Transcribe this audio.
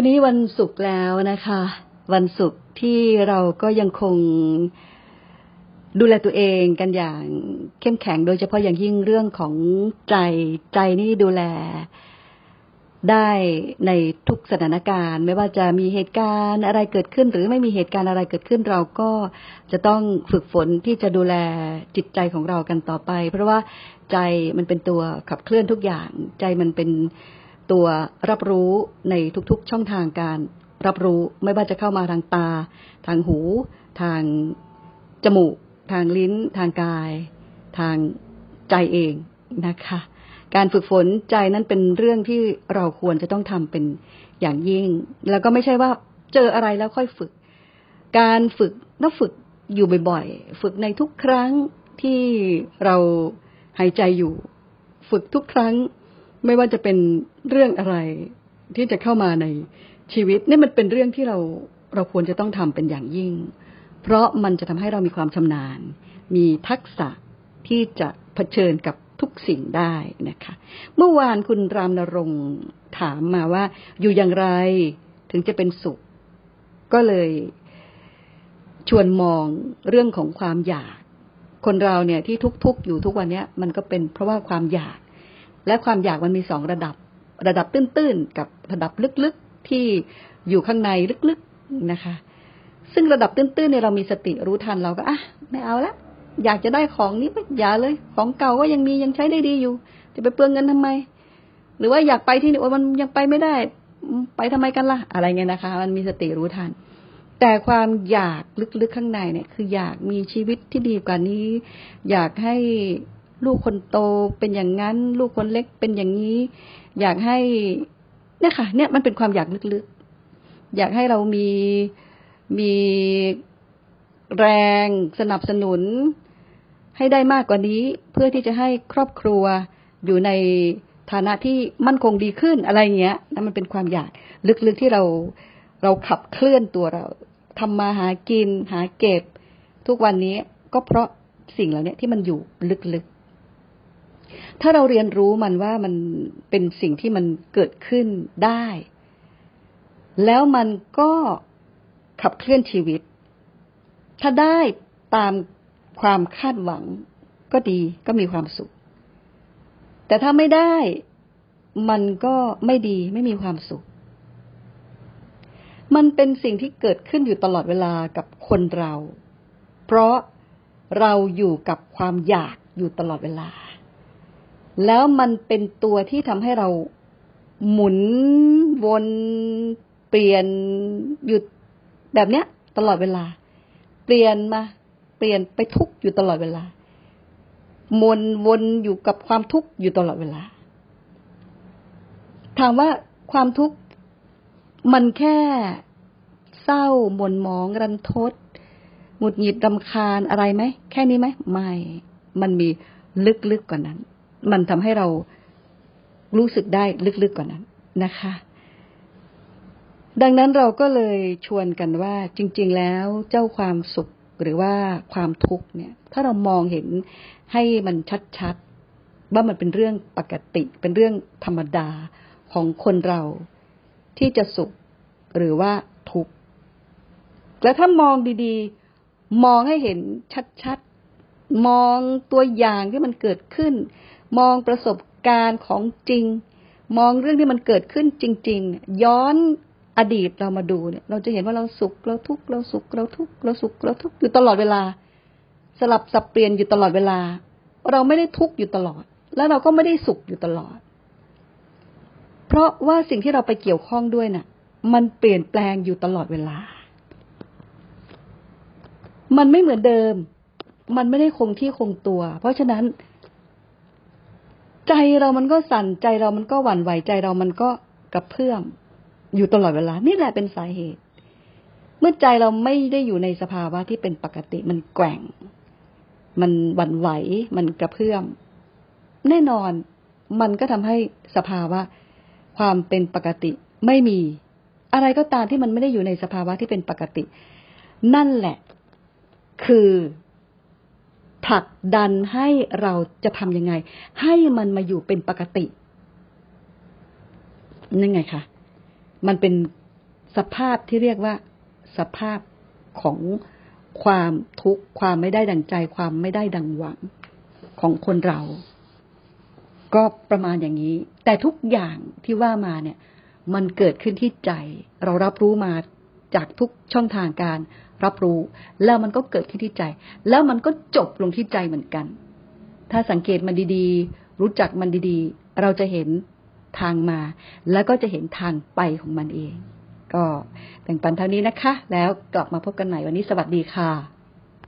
วันนี้วันศุกร์แล้วนะคะ วันศุกร์ที่เราก็ยังคงดูแลตัวเองกันอย่างเข้มแข็งโดยเฉพาะอย่างยิ่งเรื่องของใจใจนี่ดูแล ได้ในทุกสถานการณ์ ไม่ว่าจะมีเหตุการณ์อะไรเกิดขึ้น หรือไม่มีเหตุการณ์อะไรเกิดขึ้น เราก็จะต้องฝึกฝนที่จะดูแลจิตใจของเรากันต่อไป เพราะว่าใจมันเป็นตัวขับเคลื่อนทุกอย่าง ใจมันเป็น ตัวรับรู้ในทุกๆช่องทางการ รับรู้ไม่ว่าจะเข้ามาทางตา ทางหู ทางจมูก ทางลิ้น ทางกาย ทางใจเองนะคะ การฝึกฝนใจนั้นเป็นเรื่องที่เราควรจะต้องทำเป็นอย่างยิ่ง แล้วก็ไม่ใช่ว่าเจออะไรแล้วค่อยฝึก การฝึกต้องฝึกอยู่บ่อยๆ ฝึกในทุกครั้งที่เราหายใจอยู่ ฝึกทุกครั้ง ไม่ว่าจะเป็นเรื่องอะไรที่จะเข้ามาในชีวิตนี่มันเป็นเรื่องที่เราเราควรจะต้องทำเป็นอย่างยิ่ง เพราะมันจะทำให้เรามีความชำนาญ มีทักษะที่จะเผชิญกับทุกสิ่งได้นะคะ เมื่อวานคุณรามนรงถามมาว่า อยู่อย่างไรถึงจะเป็นสุข ก็เลยชวนมองเรื่องของความอยาก คนเราเนี่ยที่ทุกข์ๆอยู่ทุกวันนี้มันก็เป็นเพราะว่าความอยาก และความอยากมันมีสองระดับ ระดับตื้นๆ กับระดับลึกๆที่อยู่ข้างในลึกๆนะคะ ซึ่งระดับตื้นๆเนี่ยเรามีสติรู้ทันเราก็อะไม่เอาละอยากจะได้ของนี้ไม่อย่าเลย ของเก่าก็ยังมียังใช้ได้ดีอยู่ จะไปเปลืองเงินทำไม หรือว่าอยากไปที่นี่โอ้มันยังไปไม่ได้ ไปทำไมกันละ่ะ อะไรเงี้ยนะคะ มันมีสติรู้ทัน แต่ความอยากลึกๆข้างในเนี่ย คืออยากมีชีวิตที่ดีกว่านี้ อยากให้ ลูกคนโตเป็นอย่างนั้น ลูกคนเล็กเป็นอย่างนี้ อยากให้เนี่ยค่ะ เนี่ยมันเป็นความอยากลึกๆ อยากให้เรามีมีแรงสนับสนุน ให้ได้มากกว่านี้ เพื่อที่จะให้ครอบครัวอยู่ในฐานะที่มั่นคงดีขึ้นอะไรเงี้ยนั่นมันเป็นความอยากลึกๆที่เราเราขับเคลื่อนตัวเราทำมาหากินหาเก็บ ทุกวันนี้ก็เพราะสิ่งเหล่านี้ที่มันอยู่ลึกๆ ถ้าเราเรียนรู้มันว่ามันเป็นสิ่งที่มันเกิดขึ้นได้ แล้วมันก็ขับเคลื่อนชีวิต ถ้าได้ตามความคาดหวังก็ดีก็มีความสุข แต่ถ้าไม่ได้มันก็ไม่ดีไม่มีความสุข มันเป็นสิ่งที่เกิดขึ้นอยู่ตลอดเวลากับคนเรา เพราะเราอยู่กับความอยากอยู่ตลอดเวลา แล้วมันเป็นตัวที่ทำให้เราหมุนวนเปลี่ยนหยุดแบบเนี้ย ตลอดเวลา เปลี่ยนมา เปลี่ยนไปทุกอยู่ตลอดเวลามนวนอยู่กับความทุกข์อยู่ตลอดเวลา ถามว่าความทุกข์มันแค่เศร้าหม่นหมองรันทดหงุดหงิดรำคาญอะไรไหมแค่นี้ไหมไม่ มันมีลึกๆกกว่านั้น มันทำให้เรารู้สึกได้ลึกๆกว่านั้นนะคะ ดังนั้นเราก็เลยชวนกันว่า จริง ๆ แล้วเจ้าความสุขหรือว่าความทุกข์เนี่ย ถ้าเรามองเห็นให้มันชัดๆว่ามันเป็นเรื่องปกติ เป็นเรื่องธรรมดาของคนเราที่จะสุขหรือว่าทุกข์แล้วถ้ามองดีๆ มองให้เห็นชัดๆ มองตัวอย่างที่มันเกิดขึ้น มองประสบการณ์ของจริง มองเรื่องที่มันเกิดขึ้นจริง ๆ ย้อนอดีตเรามาดูเนี่ย เราจะเห็นว่าเราสุขเราทุกข์เราสุขเราทุกข์เราสุขเราทุกข์อยู่ตลอดเวลา สลับสับเปลี่ยนอยู่ตลอดเวลา เราไม่ได้ทุกข์อยู่ตลอด แล้วเราก็ไม่ได้สุขอยู่ตลอด เพราะว่าสิ่งที่เราไปเกี่ยวข้องด้วยน่ะ มันเปลี่ยนแปลงอยู่ตลอดเวลา มันไม่เหมือนเดิม มันไม่ได้คงที่คงตัว เพราะฉะนั้น ใจเรามันก็สั่นใจเรามันก็หวั่นไหวใจเรามันก็กระเพื่อมอยู่ตลอดเวลา นี่แหละเป็นสาเหตุ เมื่อใจเราไม่ได้อยู่ในสภาวะที่เป็นปกติมันแกว่ง มันหวั่นไหว มันกระเพื่อม แน่นอนมันก็ทำให้สภาวะความเป็นปกติไม่มี อะไรก็ตามที่มันไม่ได้อยู่ในสภาวะที่เป็นปกติ นั่นแหละ คือ ผลักดันให้เราจะทำยังไง ให้มันมาอยู่เป็นปกตินั่นไงคะมันเป็นสภาพที่เรียกว่า สภาพของความทุกข์ความไม่ได้ดังใจ ความไม่ได้ดังหวังของคนเรา ก็ประมาณอย่างนี้ แต่ทุกอย่างที่ว่ามาเนี่ย มันเกิดขึ้นที่ใจ เรารับรู้มาจากทุกช่องทางการ รับรู้ แล้วมันก็เกิดขึ้นที่ใจ แล้วมันก็จบลงที่ใจเหมือนกัน ถ้าสังเกตมันดีๆ รู้จักมันดีๆ เราจะเห็นทางมา แล้วก็จะเห็นทางไปของมันเอง ก็แบ่งปันเท่านี้นะคะ แล้วกลับมาพบกันใหม่วันนี้สวัสดีค่ะ